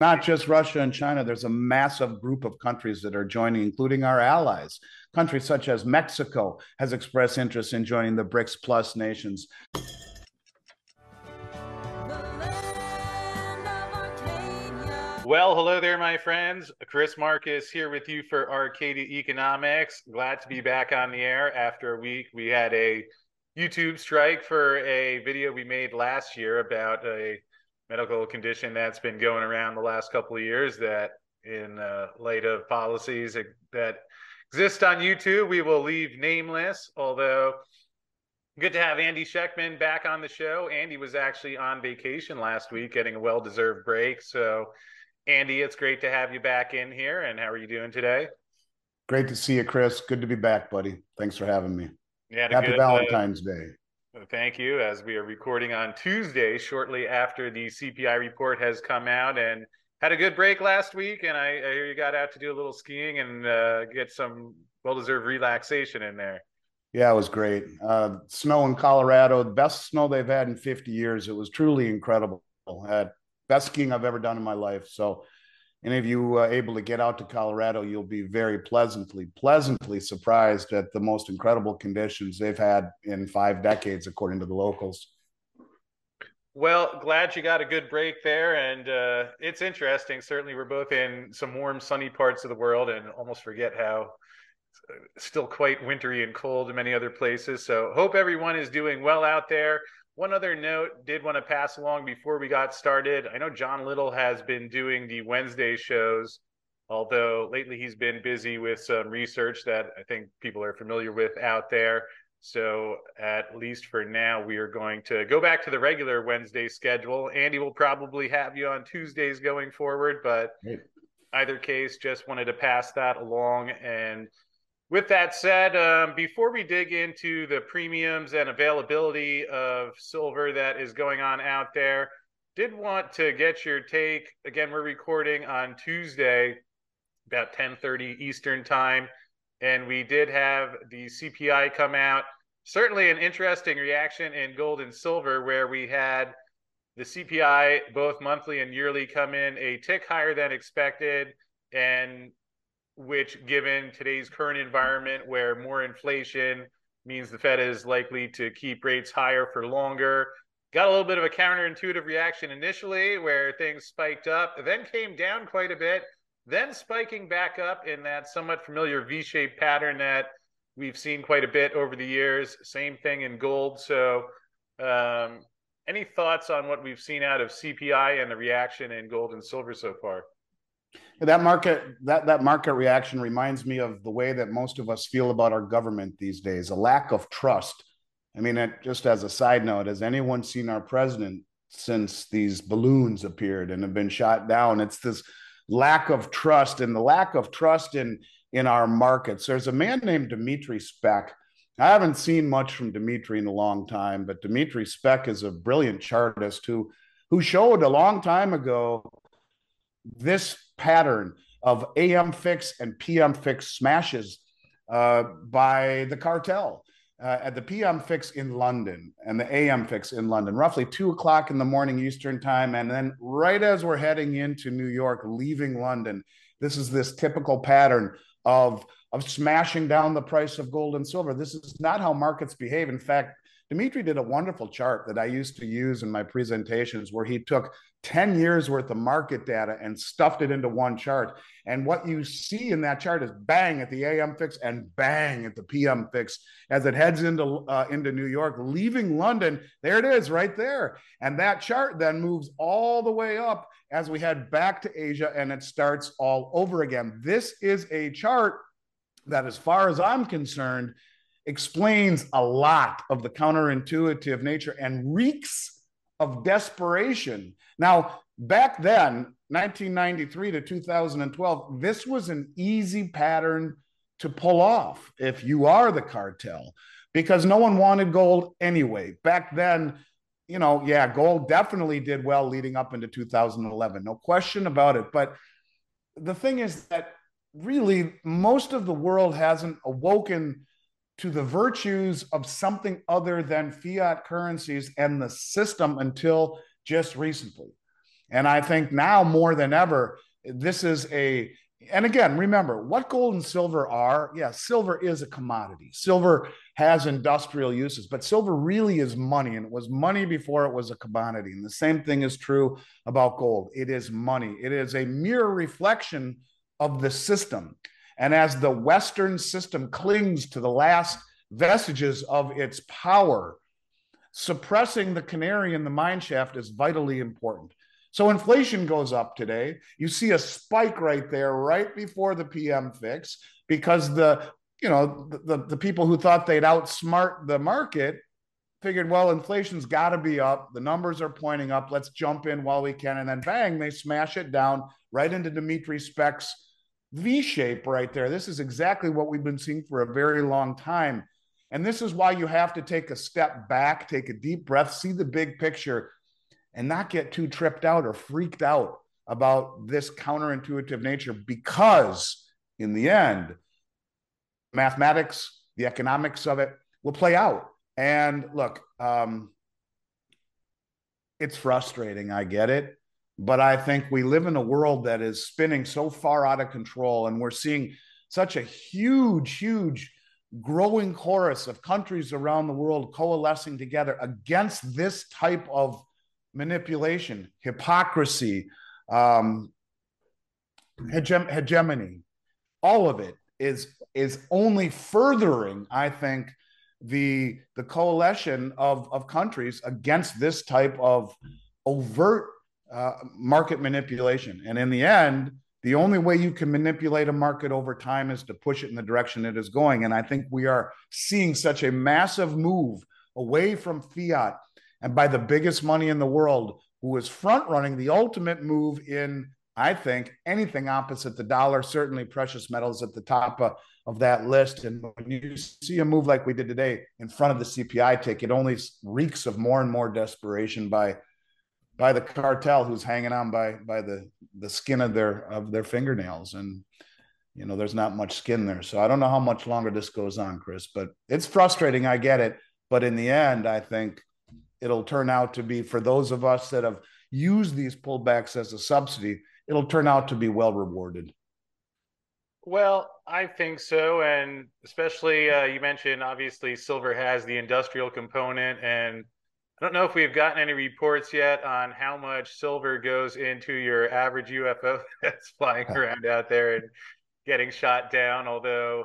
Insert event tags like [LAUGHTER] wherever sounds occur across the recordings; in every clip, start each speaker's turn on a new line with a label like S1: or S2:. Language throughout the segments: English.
S1: not just Russia and China. There's a massive group of countries that are joining, including our allies. Countries such as Mexico has expressed interest in joining the BRICS Plus nations.
S2: Well, hello there, my friends. Chris Marcus here with you for Arcadia Economics. Glad to be back on the air after a week. We had a YouTube strike for a video we made last year about a medical condition that's been going around the last couple of years that in uh, light of policies that exist on YouTube, we will leave nameless, although good to have Andy Schectman back on the show. Andy was actually on vacation last week, getting a well-deserved break. So Andy, it's great to have you back in here. And how are you doing today?
S1: Great to see you, Chris. Good to be back, buddy. Thanks for having me.
S2: Yeah,
S1: Happy
S2: good,
S1: Valentine's uh, Day.
S2: Thank you. As we are recording on Tuesday, shortly after the CPI report has come out, and had a good break last week. And I, I hear you got out to do a little skiing and uh, get some well-deserved relaxation in there.
S1: Yeah, it was great. Uh, snow in Colorado, the best snow they've had in 50 years. It was truly incredible. Had best skiing I've ever done in my life. So, any of you uh, able to get out to Colorado, you'll be very pleasantly, pleasantly surprised at the most incredible conditions they've had in five decades, according to the locals.
S2: Well, glad you got a good break there, and uh, it's interesting. Certainly, we're both in some warm, sunny parts of the world, and almost forget how still quite wintry and cold in many other places. So, hope everyone is doing well out there. One other note did want to pass along before we got started. I know John Little has been doing the Wednesday shows, although lately he's been busy with some research that I think people are familiar with out there. So, at least for now, we are going to go back to the regular Wednesday schedule. Andy will probably have you on Tuesdays going forward, but either case, just wanted to pass that along and with that said, um, before we dig into the premiums and availability of silver that is going on out there, did want to get your take. Again, we're recording on Tuesday, about 10:30 Eastern time, and we did have the CPI come out. Certainly, an interesting reaction in gold and silver, where we had the CPI both monthly and yearly come in a tick higher than expected, and which, given today's current environment where more inflation means the Fed is likely to keep rates higher for longer, got a little bit of a counterintuitive reaction initially where things spiked up, then came down quite a bit, then spiking back up in that somewhat familiar V shaped pattern that we've seen quite a bit over the years. Same thing in gold. So, um, any thoughts on what we've seen out of CPI and the reaction in gold and silver so far?
S1: That market that that market reaction reminds me of the way that most of us feel about our government these days a lack of trust. I mean it, just as a side note has anyone seen our president since these balloons appeared and have been shot down? It's this lack of trust and the lack of trust in in our markets. There's a man named Dimitri Speck. I haven't seen much from Dimitri in a long time, but Dimitri Speck is a brilliant chartist who who showed a long time ago this pattern of AM fix and PM fix smashes uh, by the cartel. Uh, at the PM fix in London and the AM fix in London, roughly two o'clock in the morning Eastern time. And then, right as we're heading into New York, leaving London, this is this typical pattern of, of smashing down the price of gold and silver. This is not how markets behave. In fact, Dimitri did a wonderful chart that I used to use in my presentations where he took 10 years worth of market data and stuffed it into one chart. And what you see in that chart is bang at the AM fix and bang at the PM fix as it heads into uh, into New York, leaving London. There it is, right there. And that chart then moves all the way up as we head back to Asia, and it starts all over again. This is a chart that, as far as I'm concerned, explains a lot of the counterintuitive nature and reeks of desperation. Now, back then, 1993 to 2012, this was an easy pattern to pull off if you are the cartel because no one wanted gold anyway. Back then, you know, yeah, gold definitely did well leading up into 2011, no question about it. But the thing is that really most of the world hasn't awoken to the virtues of something other than fiat currencies and the system until just recently. And I think now more than ever, this is a and again, remember what gold and silver are. Yeah, silver is a commodity. Silver has industrial uses, but silver really is money, and it was money before it was a commodity. And the same thing is true about gold. It is money. It is a mere reflection of the system. And as the Western system clings to the last vestiges of its power, suppressing the canary in the mine shaft is vitally important. So inflation goes up today. You see a spike right there, right before the PM fix, because the you know the, the people who thought they'd outsmart the market figured, well, inflation's got to be up. The numbers are pointing up. Let's jump in while we can, and then bang, they smash it down right into Dimitri Speck's V shape right there. This is exactly what we've been seeing for a very long time. And this is why you have to take a step back, take a deep breath, see the big picture, and not get too tripped out or freaked out about this counterintuitive nature because, in the end, mathematics, the economics of it will play out. And look, um, it's frustrating. I get it. But I think we live in a world that is spinning so far out of control, and we're seeing such a huge, huge growing chorus of countries around the world coalescing together against this type of manipulation, hypocrisy, um, hege- hegemony. All of it is is only furthering, I think, the the coalition of of countries against this type of overt uh, market manipulation. And in the end, the only way you can manipulate a market over time is to push it in the direction it is going. And I think we are seeing such a massive move away from fiat and by the biggest money in the world, who is front running the ultimate move in, I think, anything opposite the dollar, certainly precious metals at the top of, of that list. And when you see a move like we did today in front of the CPI tick, it only reeks of more and more desperation by by the cartel who's hanging on by by the the skin of their of their fingernails. And you know there's not much skin there. So i don't know how much longer this goes on chris but it's frustrating. I get it. But in the end i think it'll turn out to be for those of us that have used these pullbacks as a subsidy it'll turn out to be well rewarded.
S2: Well i think so. And especially uh, you mentioned obviously silver has the industrial component and I don't know if we've gotten any reports yet on how much silver goes into your average UFO [LAUGHS] that's flying [LAUGHS] around out there and getting shot down. Although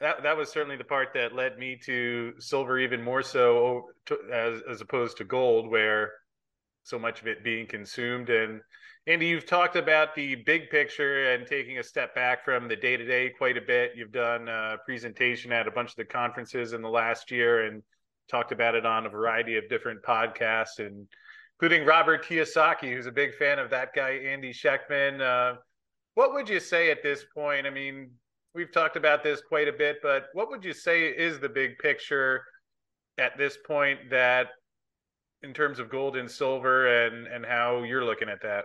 S2: that that was certainly the part that led me to silver even more so to, as as opposed to gold, where so much of it being consumed. And Andy, you've talked about the big picture and taking a step back from the day to day quite a bit. You've done a presentation at a bunch of the conferences in the last year and talked about it on a variety of different podcasts, and including Robert Kiyosaki, who's a big fan of that guy, Andy Schectman. Uh, what would you say at this point? I mean, we've talked about this quite a bit, but what would you say is the big picture at this point that in terms of gold and silver and and how you're looking at that?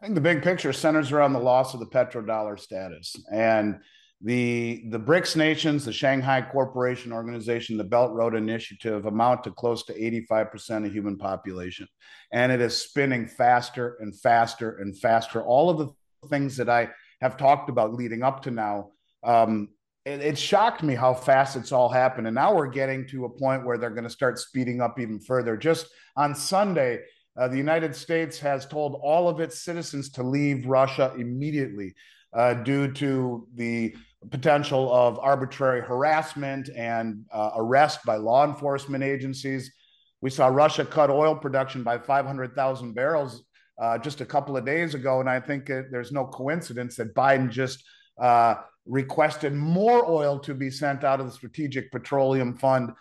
S1: I think the big picture centers around the loss of the petrodollar status. And the the BRICS nations, the Shanghai Cooperation Organization, the Belt Road Initiative amount to close to 85% of human population. And it is spinning faster and faster and faster. All of the things that I have talked about leading up to now, um, it, it shocked me how fast it's all happened. And now we're getting to a point where they're going to start speeding up even further. Just on Sunday, uh, the United States has told all of its citizens to leave Russia immediately uh, due to the potential of arbitrary harassment and uh, arrest by law enforcement agencies. We saw Russia cut oil production by 500,000 barrels uh, just a couple of days ago. And I think it, there's no coincidence that Biden just uh, requested more oil to be sent out of the Strategic Petroleum Fund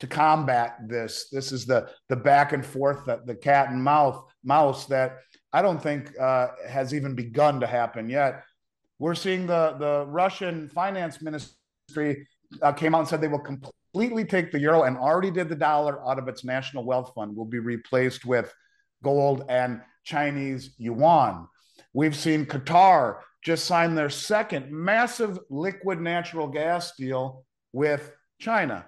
S1: to combat this. This is the, the back and forth, the, the cat and mouth mouse that I don't think uh, has even begun to happen yet. We're seeing the, the Russian finance ministry uh, came out and said they will completely take the euro and already did the dollar out of its national wealth fund, will be replaced with gold and Chinese yuan. We've seen Qatar just sign their second massive liquid natural gas deal with China.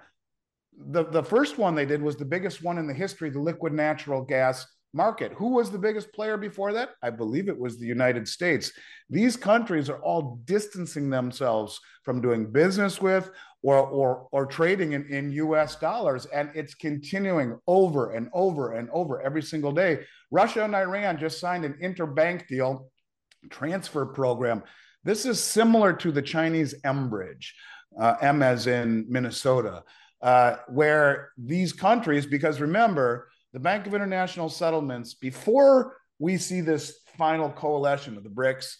S1: The, the first one they did was the biggest one in the history, the liquid natural gas market. Who was the biggest player before that? I believe it was the United States. These countries are all distancing themselves from doing business with or or or trading in, in US dollars. And it's continuing over and over and over every single day. Russia and Iran just signed an interbank deal transfer program. This is similar to the Chinese M Bridge, uh, M as in Minnesota, uh, where these countries, because remember, the Bank of International Settlements, before we see this final coalition of the BRICS,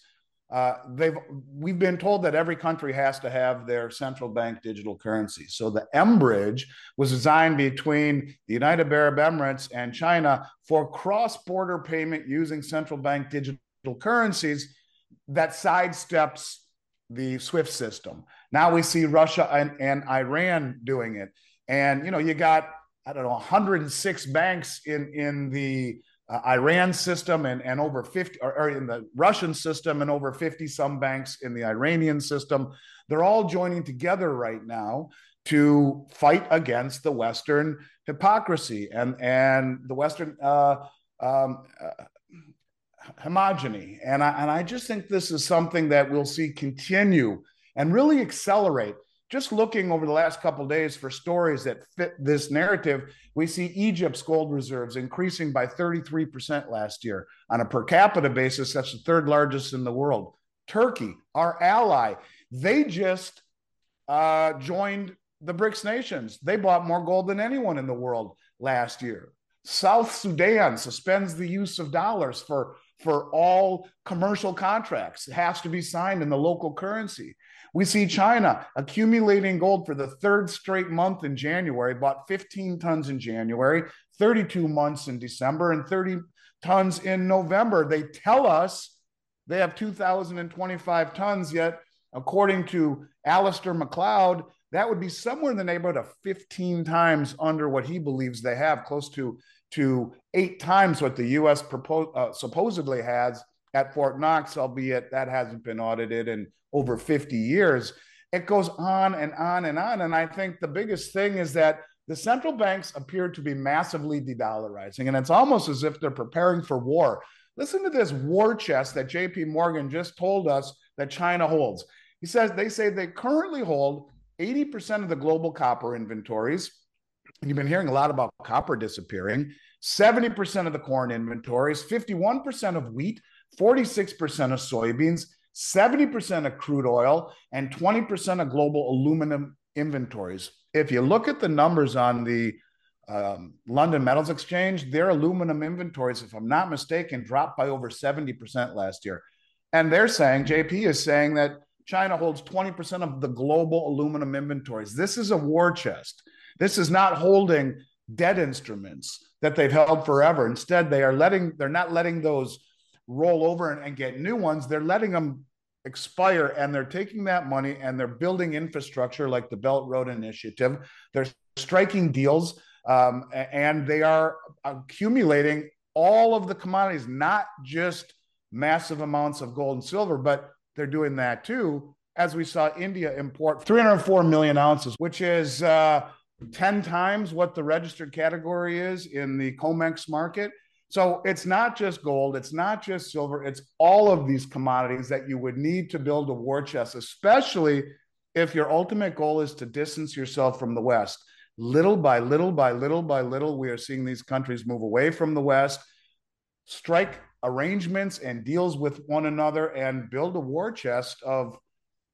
S1: uh, they've we've been told that every country has to have their central bank digital currency. So the M Bridge was designed between the United Arab Emirates and China for cross-border payment using central bank digital currencies that sidesteps the SWIFT system. Now we see Russia and, and Iran doing it. And you know, you got I don't know 106 banks in in the uh, Iran system and, and over 50 or, or, in the Russian system and over 50 some banks in the Iranian system. They're all joining together right now to fight against the Western hypocrisy and and the Western uh, um, uh, homogeny. And I, and I just think this is something that we'll see continue and really accelerate. Just looking over the last couple days for stories that fit this narrative, we see Egypt's gold reserves increasing by 33% last year. On a per capita basis, that's the third largest in the world. Turkey, our ally, they just uh, joined the BRICS nations. They bought more gold than anyone in the world last year. South Sudan suspends the use of dollars for for all commercial contracts. It has to be signed in the local currency. We see China accumulating gold for the third straight month in January, bought 15 tons in January, 32 months in December, and 30 tons in November. They tell us they have 2,025 tons, yet, according to Alasdair Macleod, that would be somewhere in the neighborhood of 15 times under what he believes they have, close to to eight times what the U.S. Propose, uh, supposedly has at Fort Knox, albeit that hasn't been audited in over 50 years. It goes on and on and on. And I think the biggest thing is that the central banks appear to be massively de dollarizing, and it's almost as if they're preparing for war. Listen to this war chest that JP Morgan just told us that China holds. He says they say they currently hold 80% of the global copper inventories. And you've been hearing a lot about copper disappearing. 70% of the corn inventories, 51% of wheat, 46% of soybeans, 70% of crude oil, and 20% of global aluminum inventories. If you look at the numbers on the um, London Metals Exchange, their aluminum inventories, if I'm not mistaken, dropped by over 70% last year. And they're saying, JP is saying that China holds 20% of the global aluminum inventories. This is a war chest. This is not holding debt instruments that they've held forever. Instead, they are letting they're not letting those roll over and, and get new ones. They're letting them expire and they're taking that money and they're building infrastructure like the Belt Road Initiative. They're striking deals um, and they are accumulating all of the commodities, not just massive amounts of gold and silver, but they're doing that too. As we saw India import 304 million ounces, which is uh, 10 times what the registered category is in the COMEX market. So it's not just gold, it's not just silver, it's all of these commodities that you would need to build a war chest, especially if your ultimate goal is to distance yourself from the West. Little by little by little by little, we are seeing these countries move away from the West, strike arrangements and deals with one another, and build a war chest of,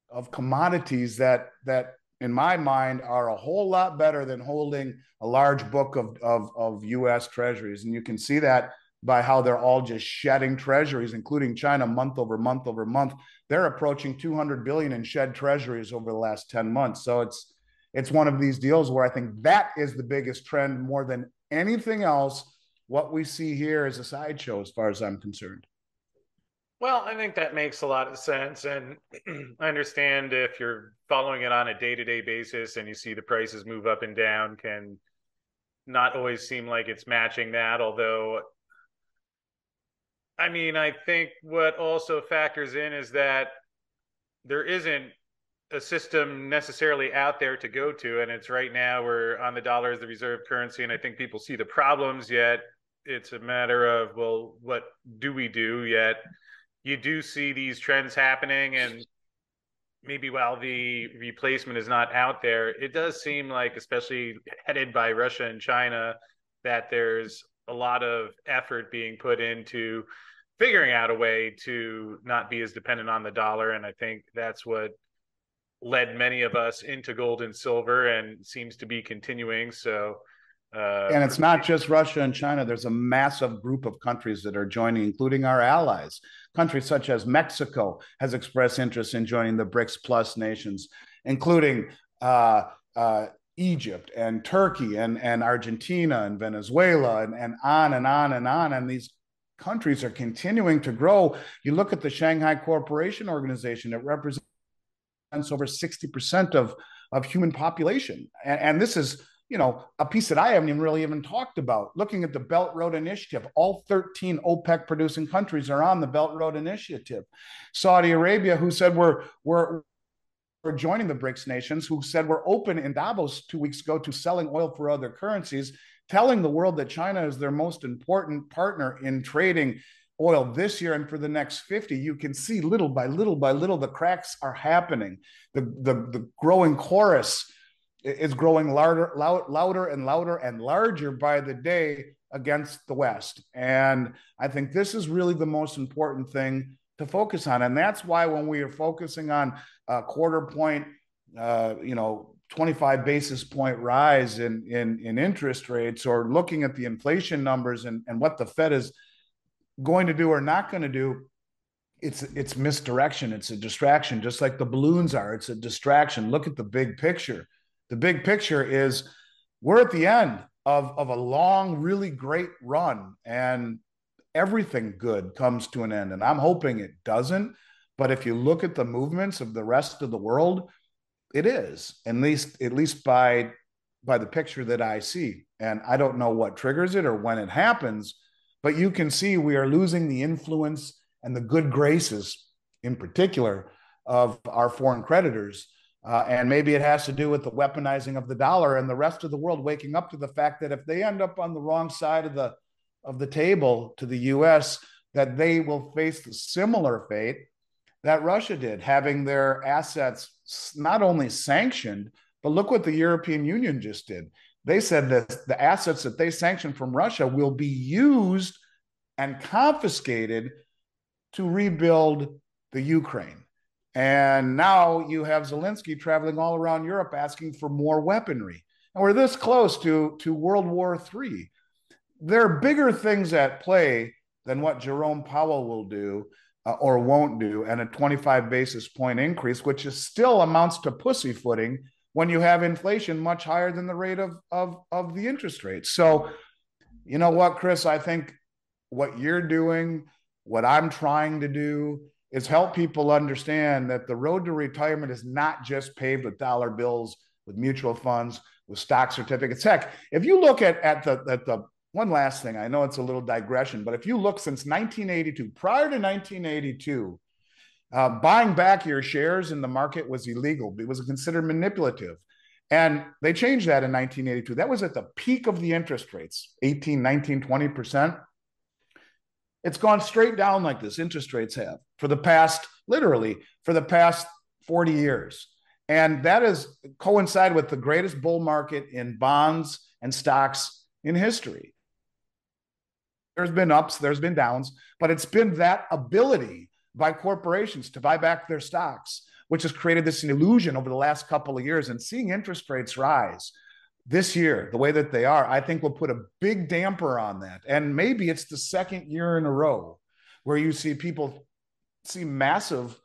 S1: of commodities that that in my mind, are a whole lot better than holding a large book of, of, of US treasuries. And you can see that by how they're all just shedding treasuries, including China month over month over month. They're approaching 200 billion in shed treasuries over the last 10 months. So it's it's one of these deals where I think that is the biggest trend more than anything else. What we see here is a sideshow as far as I'm concerned.
S2: Well, I think that makes a lot of sense. And [CLEARS THROAT] I understand if you're following it on a day to day basis and you see the prices move up and down, can not always seem like it's matching that. Although, I mean, I think what also factors in is that there isn't a system necessarily out there to go to. And it's right now we're on the dollar as the reserve currency. And I think people see the problems, yet it's a matter of well, what do we do? Yet you do see these trends happening, and maybe while the replacement is not out there, it does seem like, especially headed by Russia and China, that there's a lot of effort being put into figuring out a way to not be as dependent on the dollar. And I think that's what led many of us into gold and silver and seems to be continuing. So,
S1: uh, and it's not just Russia and China. There's a massive group of countries that are joining, including our allies. Countries such as Mexico has expressed interest in joining the BRICS Plus nations, including uh, uh, Egypt and Turkey and, and Argentina and Venezuela and, and on and on and on. And these countries are continuing to grow. You look at the Shanghai Cooperation Organization, it represents over 60% of, of human population. And, and this is you know, a piece that I haven't even really even talked about. Looking at the Belt Road Initiative, all 13 OPEC producing countries are on the Belt Road Initiative. Saudi Arabia, who said we're we're we're joining the BRICS nations, who said we're open in Davos two weeks ago to selling oil for other currencies, telling the world that China is their most important partner in trading oil this year and for the next 50 you can see little by little by little the cracks are happening the the, the growing chorus is growing louder, loud, louder and louder and larger by the day against the West. And I think this is really the most important thing to focus on. And that's why when we are focusing on a quarter point, uh, you know, 25 basis point rise in, in, in interest rates or looking at the inflation numbers and, and what the Fed is going to do or not going to do, it's it's misdirection. It's a distraction, just like the balloons are. It's a distraction. Look at the big picture the big picture is we're at the end of, of a long, really great run, and everything good comes to an end. And I'm hoping it doesn't. But if you look at the movements of the rest of the world, it is, at least at least by by the picture that I see. And I don't know what triggers it or when it happens, but you can see we are losing the influence and the good graces, in particular, of our foreign creditors uh, and maybe it has to do with the weaponizing of the dollar and the rest of the world waking up to the fact that if they end up on the wrong side of the of the table to the U.S., that they will face the similar fate that Russia did, having their assets not only sanctioned, but look what the European Union just did. They said that the assets that they sanctioned from Russia will be used and confiscated to rebuild the Ukraine. And now you have Zelensky traveling all around Europe asking for more weaponry. And we're this close to, to World War III. There are bigger things at play than what Jerome Powell will do uh, or won't do, and a 25 basis point increase, which is still amounts to pussyfooting when you have inflation much higher than the rate of, of, of the interest rate. So, you know what, Chris, I think what you're doing, what I'm trying to do, is help people understand that the road to retirement is not just paved with dollar bills, with mutual funds, with stock certificates. Heck, if you look at, at the at the one last thing, I know it's a little digression, but if you look since 1982, prior to 1982, uh, buying back your shares in the market was illegal. It was considered manipulative. And they changed that in 1982. That was at the peak of the interest rates, 18, 19, 20%. It's gone straight down like this, interest rates have for the past, literally, for the past 40 years. And that has coincided with the greatest bull market in bonds and stocks in history. There's been ups, there's been downs, but it's been that ability by corporations to buy back their stocks, which has created this illusion over the last couple of years. And seeing interest rates rise this year, the way that they are, I think will put a big damper on that. And maybe it's the second year in a row where you see people see massive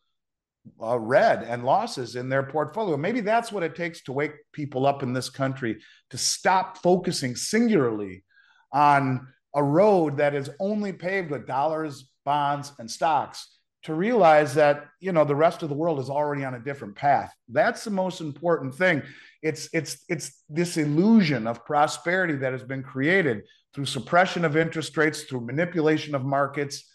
S1: uh, red and losses in their portfolio. Maybe that's what it takes to wake people up in this country to stop focusing singularly on a road that is only paved with dollars, bonds, and stocks to realize that you know the rest of the world is already on a different path. That's the most important thing. It's it's it's this illusion of prosperity that has been created through suppression of interest rates through manipulation of markets.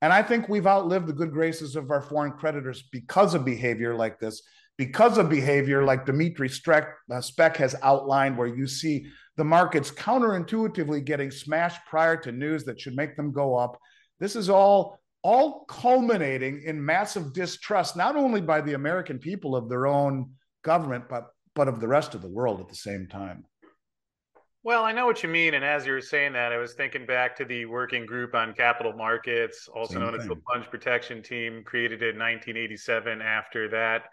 S1: And i think we've outlived the good graces of our foreign creditors because of behavior like this because of behavior like Dimitri uh, Speck has outlined, where you see the markets counterintuitively getting smashed prior to news that should make them go up. This is all all culminating in massive distrust, not only by the American people of their own government, but but of the rest of the world at the same time.
S2: Well, I know what you mean. And as you were saying that, I was thinking back to the working group on capital markets, also Same known thing. as the plunge protection team, created in 1987 after that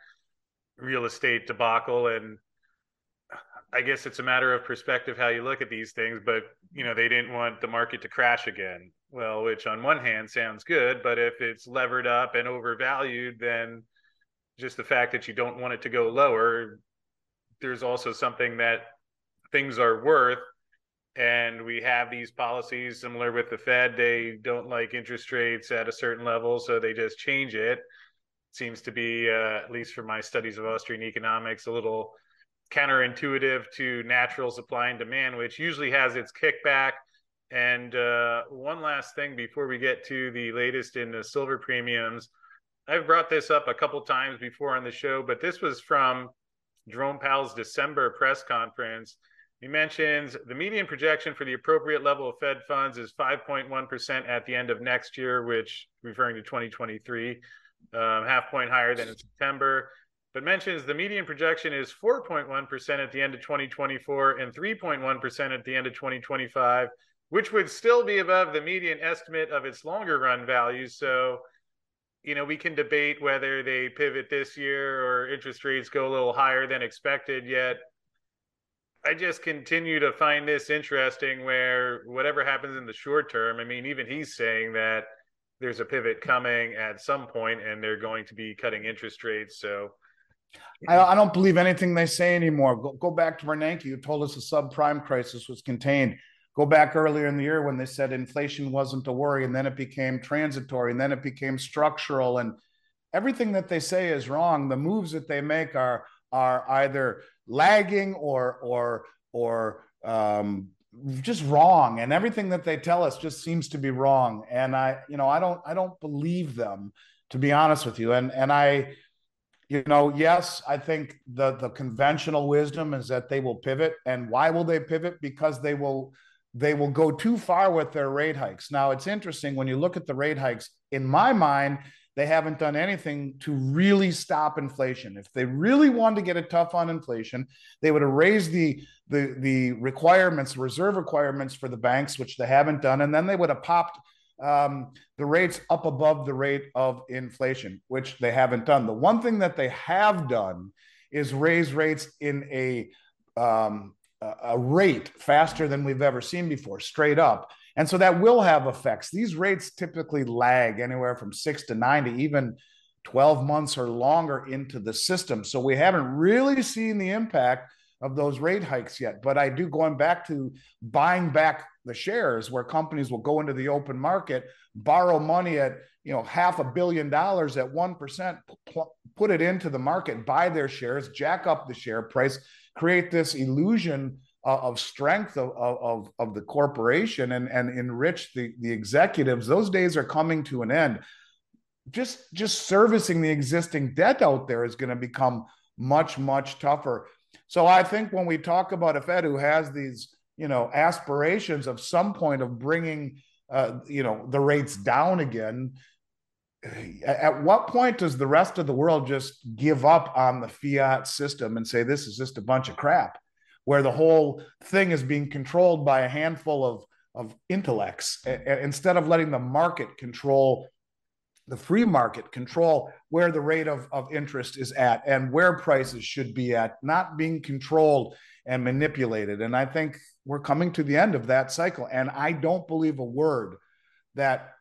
S2: real estate debacle. And I guess it's a matter of perspective how you look at these things, but you know, they didn't want the market to crash again. Well, which on one hand sounds good, but if it's levered up and overvalued, then just the fact that you don't want it to go lower, there's also something that things are worth. And we have these policies similar with the fed. They don't like interest rates at a certain level so they just change it. Seems to be uh, at least from my studies of austrian economics a little counterintuitive to natural supply and demand which usually has its kickback and uh, one last thing before we get to the latest in the silver premiums i've brought this up a couple times before on the show but this was from jerome powell's december press conference he mentions the median projection for the appropriate level of Fed funds is 5.1% at the end of next year, which referring to 2023, um, half point higher than in September. But mentions the median projection is 4.1% at the end of 2024 and 3.1% at the end of 2025, which would still be above the median estimate of its longer run values. So, you know, we can debate whether they pivot this year or interest rates go a little higher than expected, yet I just continue to find this interesting where whatever happens in the short term, I mean, even he's saying that there's a pivot coming at some point and they're going to be cutting interest rates. So
S1: I, I don't believe anything they say anymore. Go, go back to Bernanke, who told us the subprime crisis was contained. Go back earlier in the year when they said inflation wasn't a worry, and then it became transitory, and then it became structural. And everything that they say is wrong. The moves that they make are are either lagging or or or um, just wrong and everything that they tell us just seems to be wrong and i you know i don't i don't believe them to be honest with you and and i you know yes i think the the conventional wisdom is that they will pivot and why will they pivot because they will they will go too far with their rate hikes now it's interesting when you look at the rate hikes in my mind they haven't done anything to really stop inflation. If they really wanted to get it tough on inflation, they would have raised the the the requirements, reserve requirements for the banks, which they haven't done, and then they would have popped um, the rates up above the rate of inflation, which they haven't done. The one thing that they have done is raise rates in a um, a rate faster than we've ever seen before, straight up. And so that will have effects. These rates typically lag anywhere from six to nine to even 12 months or longer into the system. So we haven't really seen the impact of those rate hikes yet. But I do going back to buying back the shares where companies will go into the open market, borrow money at you know half a billion dollars at 1%, put it into the market, buy their shares, jack up the share price, create this illusion uh, of strength of, of, of the corporation and, and enrich the, the executives, those days are coming to an end. Just, just servicing the existing debt out there is going to become much, much tougher. So I think when we talk about a Fed who has these, you know, aspirations of some point of bringing, uh, you know, the rates down again, at what point does the rest of the world just give up on the fiat system and say this is just a bunch of crap? where the whole thing is being controlled by a handful of, of intellects instead of letting the market control the free market control where the rate of, of interest is at and where prices should be at, not being controlled and manipulated. And I think we're coming to the end of that cycle. And I don't believe a word that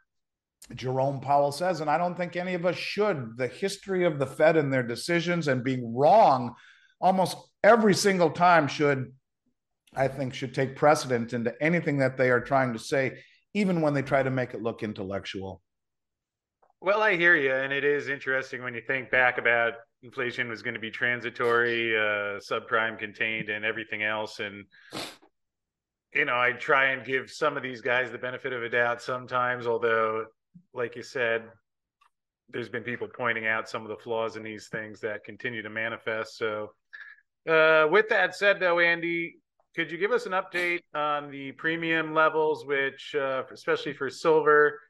S1: Jerome Powell says, and I don't think any of us should. The history of the Fed and their decisions and being wrong almost every single time should, I think, should take precedent into anything that they are trying to say, even when they try to make it look intellectual.
S2: Well, I hear you, and it is interesting when you think back about inflation was going to be transitory, uh, subprime contained, and everything else. And you know, I try and give some of these guys the benefit of a doubt sometimes, although, like you said, there's been people pointing out some of the flaws in these things that continue to manifest. So, uh, with that said, though, Andy, could you give us an update on the premium levels, which, uh, especially for silver,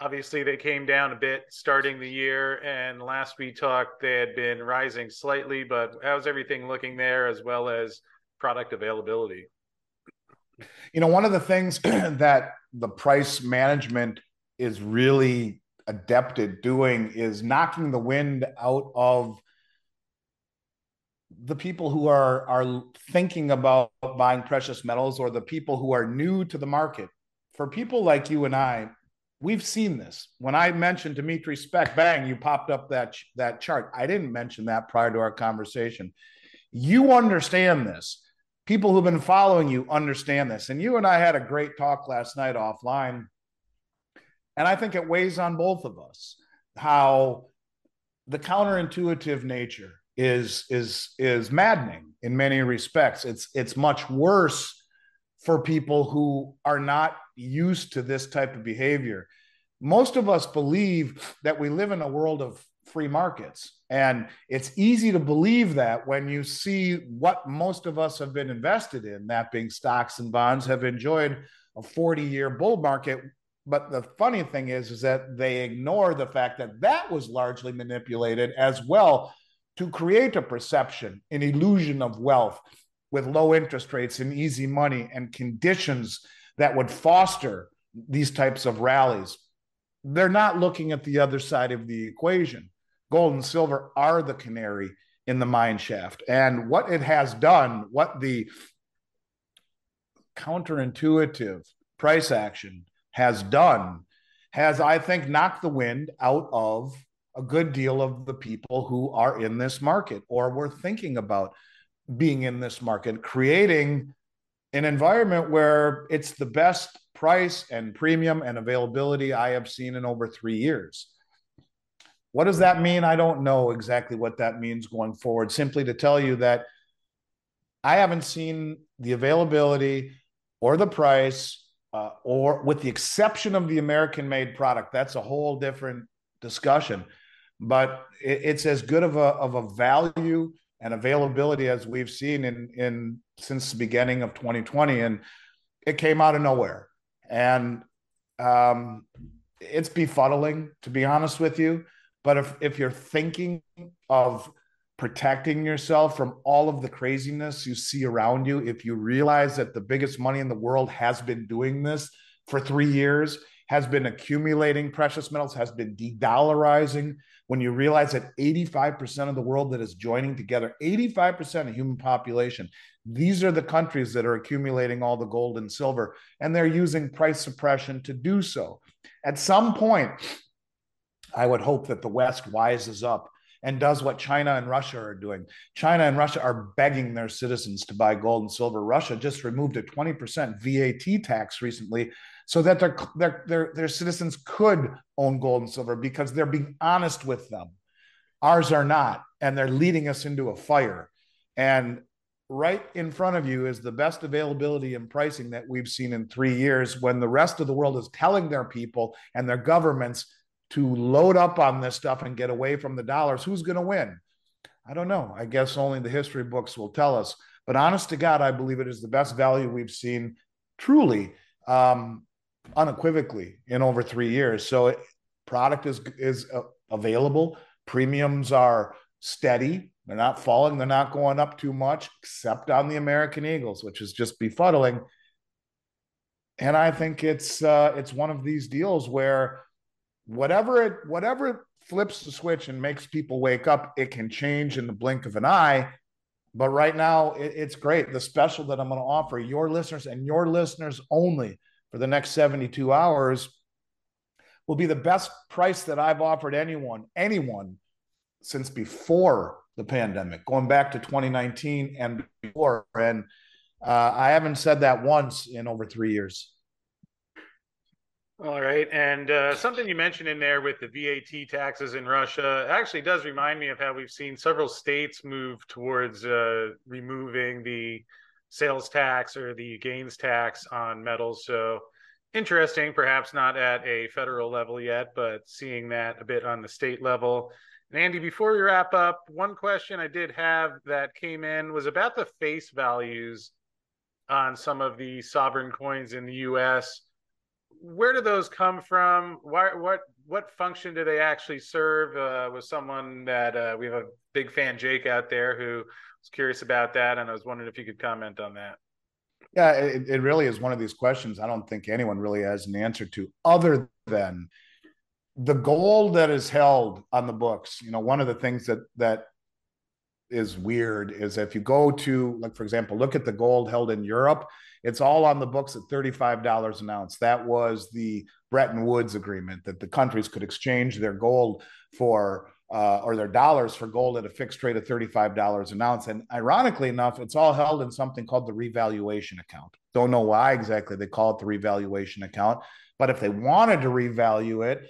S2: obviously they came down a bit starting the year, and last we talked, they had been rising slightly. But how's everything looking there, as well as product availability?
S1: You know, one of the things [CLEARS THROAT] that the price management is really adept at doing is knocking the wind out of the people who are are thinking about buying precious metals or the people who are new to the market. For people like you and I, we've seen this. When I mentioned Dimitri Speck, bang, you popped up that that chart. I didn't mention that prior to our conversation. You understand this. People who've been following you understand this. And you and I had a great talk last night offline and I think it weighs on both of us how the counterintuitive nature is is is maddening in many respects. It's it's much worse for people who are not used to this type of behavior. Most of us believe that we live in a world of free markets. And it's easy to believe that when you see what most of us have been invested in, that being stocks and bonds, have enjoyed a 40 year bull market but the funny thing is, is that they ignore the fact that that was largely manipulated as well to create a perception, an illusion of wealth with low interest rates and easy money and conditions that would foster these types of rallies. They're not looking at the other side of the equation. Gold and silver are the canary in the mine shaft. And what it has done, what the counterintuitive price action has done has, I think, knocked the wind out of a good deal of the people who are in this market or were thinking about being in this market, creating an environment where it's the best price and premium and availability I have seen in over three years. What does that mean? I don't know exactly what that means going forward. Simply to tell you that I haven't seen the availability or the price uh, or with the exception of the American made product, that's a whole different discussion. But it, it's as good of a, of a value and availability as we've seen in, in since the beginning of 2020. And it came out of nowhere. And um, it's befuddling, to be honest with you. But if, if you're thinking of protecting yourself from all of the craziness you see around you. If you realize that the biggest money in the world has been doing this for three years has been accumulating precious metals has been de-dollarizing when you realize that 85% of the world that is joining together 85% of human population these are the countries that are accumulating all the gold and silver and they're using price suppression to do so. At some point i would hope that the west wises up and does what China and Russia are doing. China and Russia are begging their citizens to buy gold and silver. Russia just removed a 20% VAT tax recently so that their, their, their, their citizens could own gold and silver because they're being honest with them. Ours are not, and they're leading us into a fire. And right in front of you is the best availability and pricing that we've seen in three years when the rest of the world is telling their people and their governments to load up on this stuff and get away from the dollars, who's going to win? I don't know. I guess only the history books will tell us. But honest to God, I believe it is the best value we've seen truly, um, unequivocally in over three years. So it, product is is uh, available. Premiums are steady. They're not falling. They're not going up too much, except on the American Eagles, which is just befuddling. And I think it's uh, it's one of these deals where whatever it whatever flips the switch and makes people wake up, it can change in the blink of an eye. But right now, it, it's great. The special that I'm going to offer your listeners and your listeners only for the next 72 hours will be the best price that I've offered anyone, anyone since before the pandemic, going back to 2019 and before. And uh, I haven't said that once in over three years.
S2: All right. And uh, something you mentioned in there with the VAT taxes in Russia actually does remind me of how we've seen several states move towards uh, removing the sales tax or the gains tax on metals. So interesting, perhaps not at a federal level yet, but seeing that a bit on the state level. And Andy, before we wrap up, one question I did have that came in was about the face values on some of the sovereign coins in the U.S. Where do those come from? Why, what what function do they actually serve? Uh, someone that uh, we have a big fan, Jake, out there who was curious about that, and I was wondering if you could comment on that.
S1: Yeah, it, it really is one of these questions I don't think anyone really has an answer to, other than the gold that is held on the books. You know, one of the things that that is weird is if you go to, like, for example, look at the gold held in Europe, it's all on the books at $35 an ounce. That was the Bretton Woods agreement that the countries could exchange their gold for uh, or their dollars for gold at a fixed rate of $35 an ounce. And ironically enough, it's all held in something called the revaluation account. Don't know why exactly they call it the revaluation account. But if they wanted to revalue it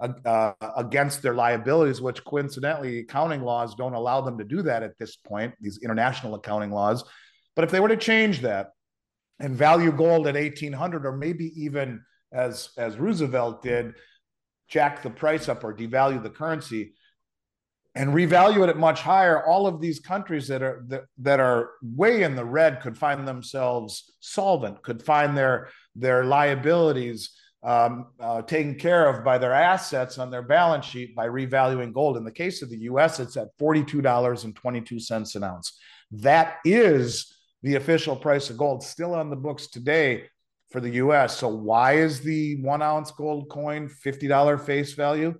S1: uh, against their liabilities, which coincidentally, accounting laws don't allow them to do that at this point, these international accounting laws. But if they were to change that and value gold at 1800 or maybe even as as Roosevelt did, jack the price up or devalue the currency, and revalue it at much higher, all of these countries that are that, that are way in the red could find themselves solvent, could find their their liabilities um, uh, taken care of by their assets on their balance sheet by revaluing gold. In the case of the U.S., it's at forty-two dollars and twenty-two cents an ounce. That is the official price of gold, still on the books today for the U.S. So why is the one ounce gold coin fifty dollar face value?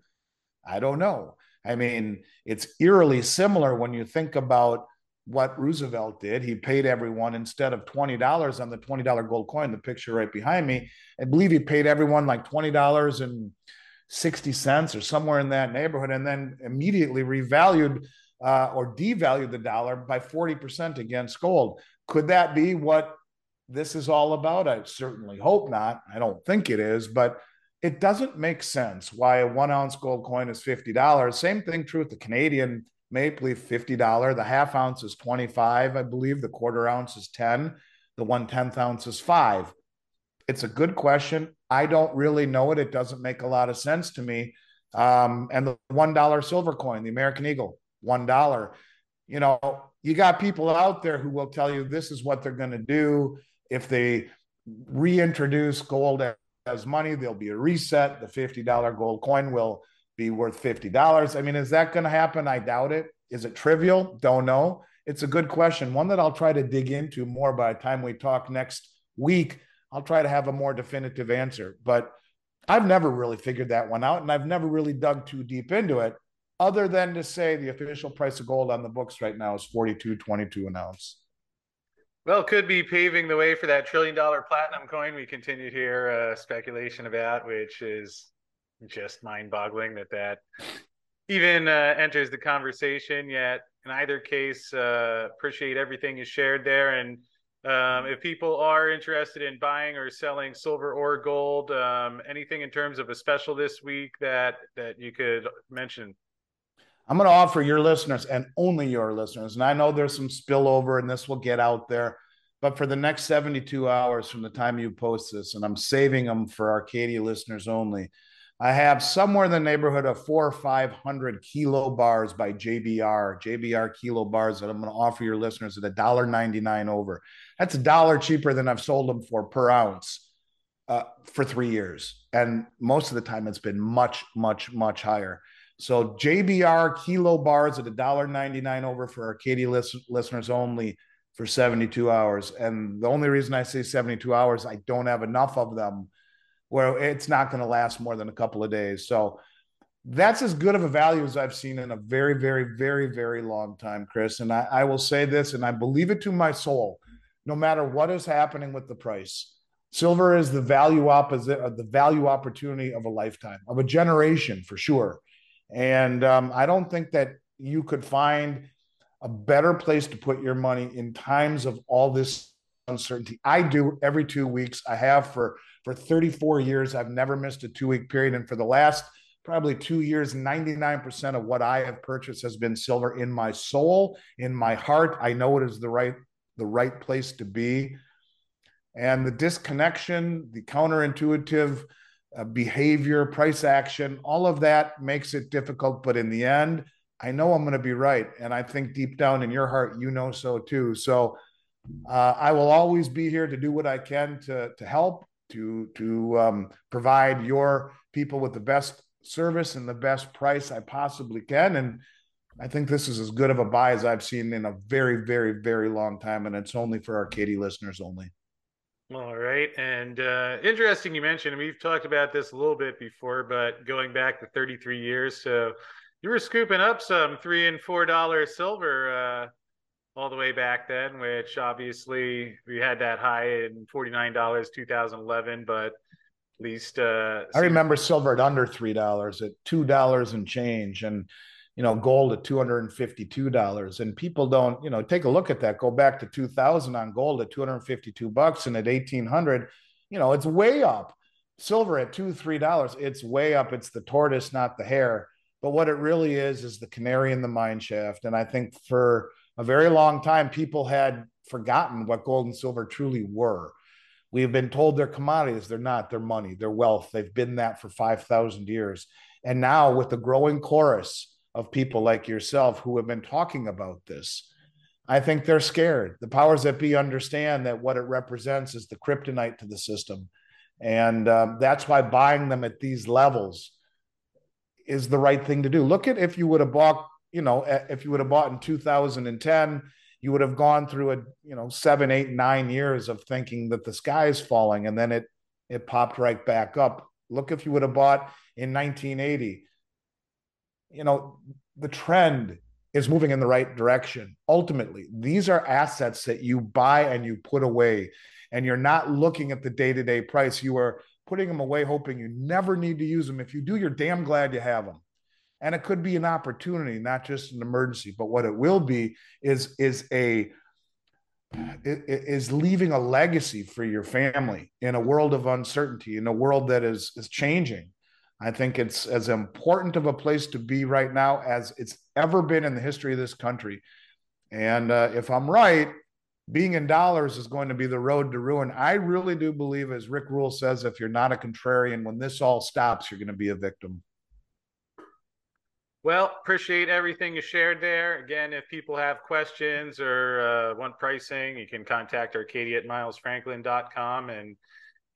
S1: I don't know. I mean, it's eerily similar when you think about what Roosevelt did. He paid everyone instead of $20 on the $20 gold coin, the picture right behind me. I believe he paid everyone like $20 and 60 cents or somewhere in that neighborhood, and then immediately revalued uh, or devalued the dollar by 40% against gold. Could that be what this is all about? I certainly hope not. I don't think it is, but it doesn't make sense why a one ounce gold coin is $50. Same thing true with the Canadian maple leaf, $50. The half ounce is 25, I believe. The quarter ounce is 10. The one tenth ounce is five. It's a good question. I don't really know it. It doesn't make a lot of sense to me. Um, and the $1 silver coin, the American Eagle, $1. You know, you got people out there who will tell you this is what they're going to do if they reintroduce gold as money, there'll be a reset. The $50 gold coin will be worth $50. I mean, is that going to happen? I doubt it. Is it trivial? Don't know. It's a good question, one that I'll try to dig into more by the time we talk next week. I'll try to have a more definitive answer. But I've never really figured that one out, and I've never really dug too deep into it, other than to say the official price of gold on the books right now is 42.22 an ounce.
S2: Well, could be paving the way for that trillion dollar platinum coin we continued here uh, speculation about, which is just mind boggling that that even uh, enters the conversation. Yet, in either case, uh, appreciate everything you shared there. And um, if people are interested in buying or selling silver or gold, um, anything in terms of a special this week that that you could mention.
S1: I'm going to offer your listeners and only your listeners, and I know there's some spillover and this will get out there, but for the next 72 hours from the time you post this, and I'm saving them for Arcadia listeners only, I have somewhere in the neighborhood of four or 500 kilo bars by JBR, JBR kilo bars that I'm going to offer your listeners at $1.99 over. That's a dollar cheaper than I've sold them for per ounce uh, for three years. And most of the time, it's been much, much, much higher. So JBR kilo bars at $1.99 over for Arcadia list- listeners only for 72 hours. And the only reason I say 72 hours, I don't have enough of them where it's not going to last more than a couple of days. So that's as good of a value as I've seen in a very, very, very, very long time, Chris. And I, I will say this, and I believe it to my soul no matter what is happening with the price. Silver is the value opposite, the value opportunity of a lifetime, of a generation for sure. And um, I don't think that you could find a better place to put your money in times of all this uncertainty. I do every two weeks. I have for for 34 years. I've never missed a two week period, and for the last probably two years, 99% of what I have purchased has been silver in my soul, in my heart. I know it is the right the right place to be. And the disconnection, the counterintuitive uh, behavior, price action, all of that makes it difficult. But in the end, I know I'm going to be right. And I think deep down in your heart, you know so too. So uh, I will always be here to do what I can to, to help, to, to um, provide your people with the best service and the best price I possibly can. And I think this is as good of a buy as I've seen in a very, very, very long time. And it's only for Arcadia listeners only.
S2: All right. And uh, interesting you mentioned, we've talked about this a little bit before, but going back to 33 years. So you were scooping up some three and four dollar silver uh, all the way back then, which obviously we had that high in $49, 2011, but at least uh,
S1: I remember silver at under three dollars at two dollars and change. And you know, gold at $252. And people don't, you know, take a look at that. Go back to 2000 on gold at 252 bucks and at 1800, you know, it's way up. Silver at two, three dollars, it's way up. It's the tortoise, not the hare. But what it really is, is the canary in the mine shaft. And I think for a very long time, people had forgotten what gold and silver truly were. We've been told they're commodities. They're not. They're money. They're wealth. They've been that for 5,000 years. And now, with the growing chorus of people like yourself who have been talking about this. I think they're scared. The powers that be understand that what it represents is the kryptonite to the system. And um, that's why buying them at these levels is the right thing to do. Look at if you would have bought, you know, if you would have bought in 2010, you would have gone through a, you know, seven, eight, nine years of thinking that the sky is falling and then it, it popped right back up. Look if you would have bought in 1980 you know, the trend is moving in the right direction. Ultimately, these are assets that you buy and you put away, and you're not looking at the day to day price. You are putting them away, hoping you never need to use them. If you do, you're damn glad you have them. And it could be an opportunity, not just an emergency. But what it will be is is a is leaving a legacy for your family in a world of uncertainty, in a world that is is changing. I think it's as important of a place to be right now as it's ever been in the history of this country. And uh, if I'm right, being in dollars is going to be the road to ruin. I really do believe, as Rick Rule says, if you're not a contrarian, when this all stops, you're going to be a victim.
S2: Well, appreciate everything you shared there. Again, if people have questions or uh, want pricing, you can contact Arcadia at milesfranklin.com and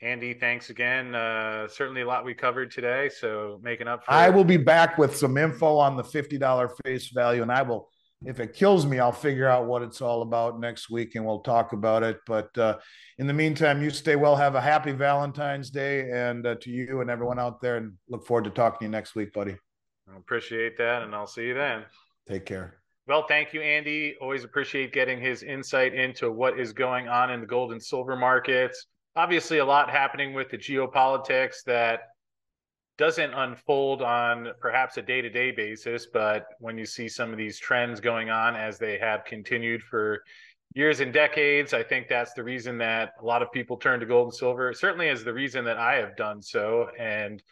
S2: Andy, thanks again. Uh, certainly a lot we covered today. So making up for
S1: I will be back with some info on the $50 face value. And I will, if it kills me, I'll figure out what it's all about next week and we'll talk about it. But uh, in the meantime, you stay well. Have a happy Valentine's Day and uh, to you and everyone out there. And look forward to talking to you next week, buddy.
S2: I appreciate that. And I'll see you then.
S1: Take care.
S2: Well, thank you, Andy. Always appreciate getting his insight into what is going on in the gold and silver markets obviously a lot happening with the geopolitics that doesn't unfold on perhaps a day-to-day basis but when you see some of these trends going on as they have continued for years and decades i think that's the reason that a lot of people turn to gold and silver certainly is the reason that i have done so and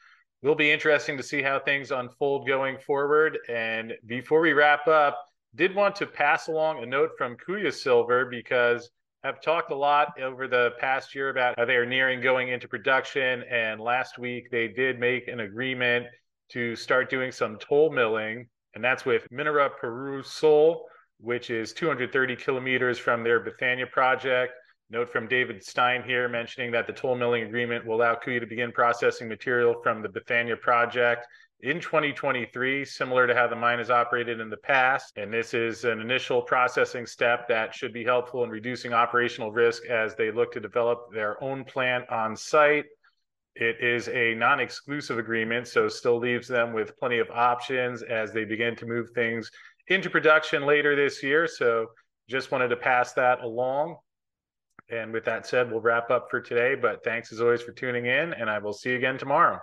S2: will be interesting to see how things unfold going forward and before we wrap up did want to pass along a note from kuya silver because I've talked a lot over the past year about how they are nearing going into production. And last week they did make an agreement to start doing some toll milling, and that's with Minera Peru Sol, which is 230 kilometers from their Bethania project. Note from David Stein here mentioning that the toll milling agreement will allow Kuya to begin processing material from the Bethania project in 2023, similar to how the mine has operated in the past. And this is an initial processing step that should be helpful in reducing operational risk as they look to develop their own plant on site. It is a non exclusive agreement, so still leaves them with plenty of options as they begin to move things into production later this year. So just wanted to pass that along. And with that said, we'll wrap up for today. But thanks as always for tuning in, and I will see you again tomorrow.